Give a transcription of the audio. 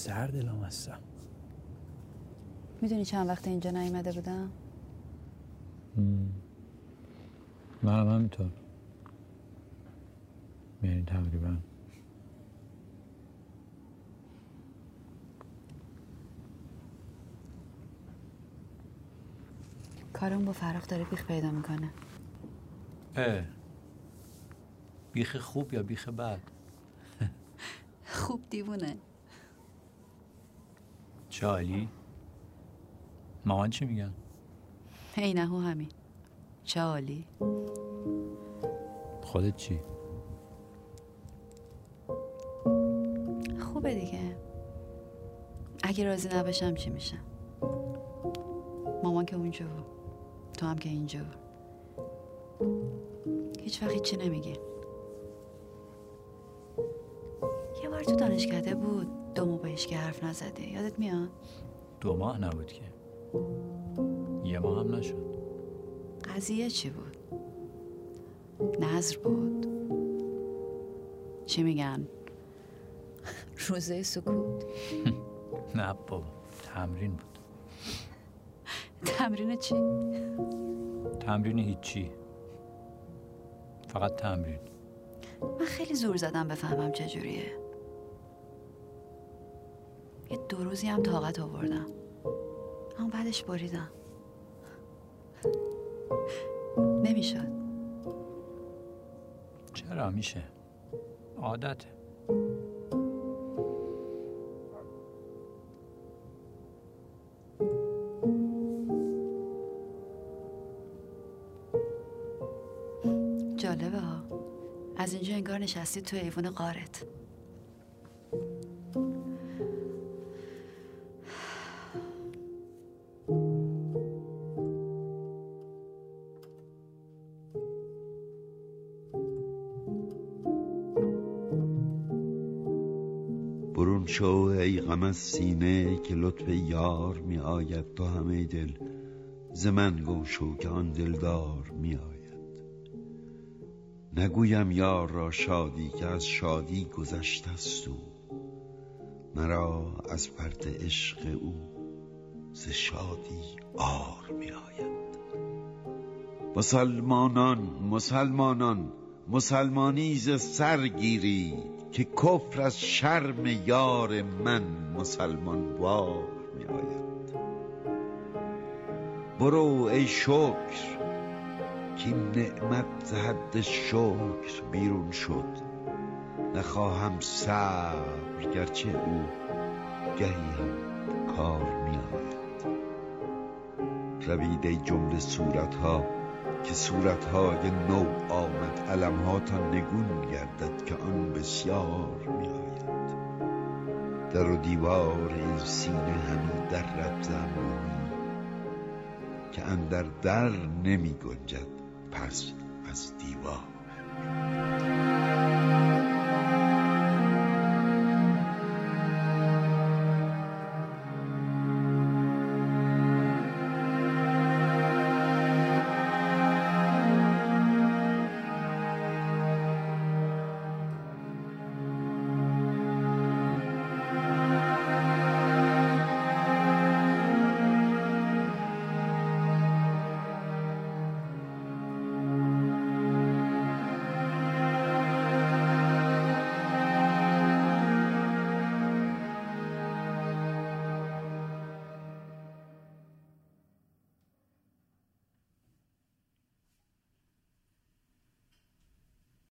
سرد هستم. می‌دونی چند وقت اینجا نیومده بودم؟ من هم همینطور. یعنی تقریبا. کارم با فراخ داره بیخ پیدا می‌کنه. اه. بیخ خوب یا بیخ بد؟ خوب دیوونه. چالی مامان چی میگن؟ هی نهو همین. چه عالی. خودت چی؟ خوبه دیگه. اگه راضی نباشم چی میشم؟ مامان که اونجا بود. تو هم که اینجا هیچ وقت چی نمیگی یه بار تو دانشکده بود. دو ماه بهش که حرف نزده. یادت میاد؟ دو ماه نبود که. یه ماه هم نشد. قضیه چی بود؟ نظر بود. چی میگن؟ روزه سکوت. نه بابا تمرین بود. تمرین چی؟ تمرین هیچی. فقط تمرین. من خیلی زور زدم بفهمم چجوریه یه دو روزی هم طاقت آوردم. اما بعدش بریدم. نمی‌شد. چرا میشه؟ عادته جالبه ها. از اینجا انگار نشستی تو ایوون قارت برون شو ای غم از سینه که لطف یار می آید تو همه دل ز من گم شو که آن دلدار می آید. نگویم یار را شادی که از شادی گذشته است او. مرا از پرت عشق او ز شادی آر می آید. مسلمانان مسلمانان مسلمانی ز سر گیرید که کفر از شرم یار من مسلمان وار می آید. برو ای شکر که نعمت ز حد شکر بیرون شد. نخواهم صبر گرچه او گهی هم کار می آید. روید ای جمله صورتها که صورتهای نو آمد علمهاتان نگون گردد که آن بسیار می آید در و دیوار این سینه همی در رب زمانی که اندر در نمی گنجد پس از دیوار.